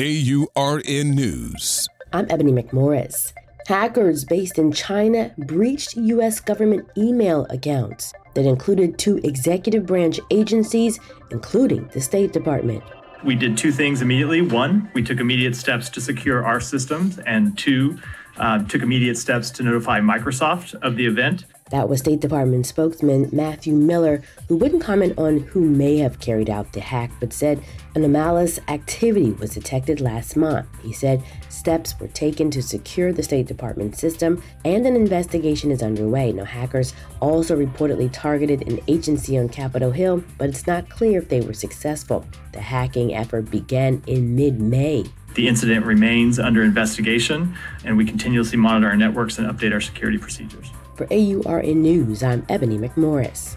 AURN News. I'm Ebony McMorris. Hackers based in China breached U.S. government email accounts that included two executive branch agencies, including the State Department. We did two things immediately. One, we took immediate steps to secure our systems, and two, uh, took immediate steps to notify Microsoft of the event. That was State Department spokesman Matthew Miller, who wouldn't comment on who may have carried out the hack, but said anomalous activity was detected last month. He said steps were taken to secure the State Department system, and an investigation is underway. Now, hackers also reportedly targeted an agency on Capitol Hill, but it's not clear if they were successful. The hacking effort began in mid May. The incident remains under investigation, and we continuously monitor our networks and update our security procedures. For AURN News, I'm Ebony McMorris.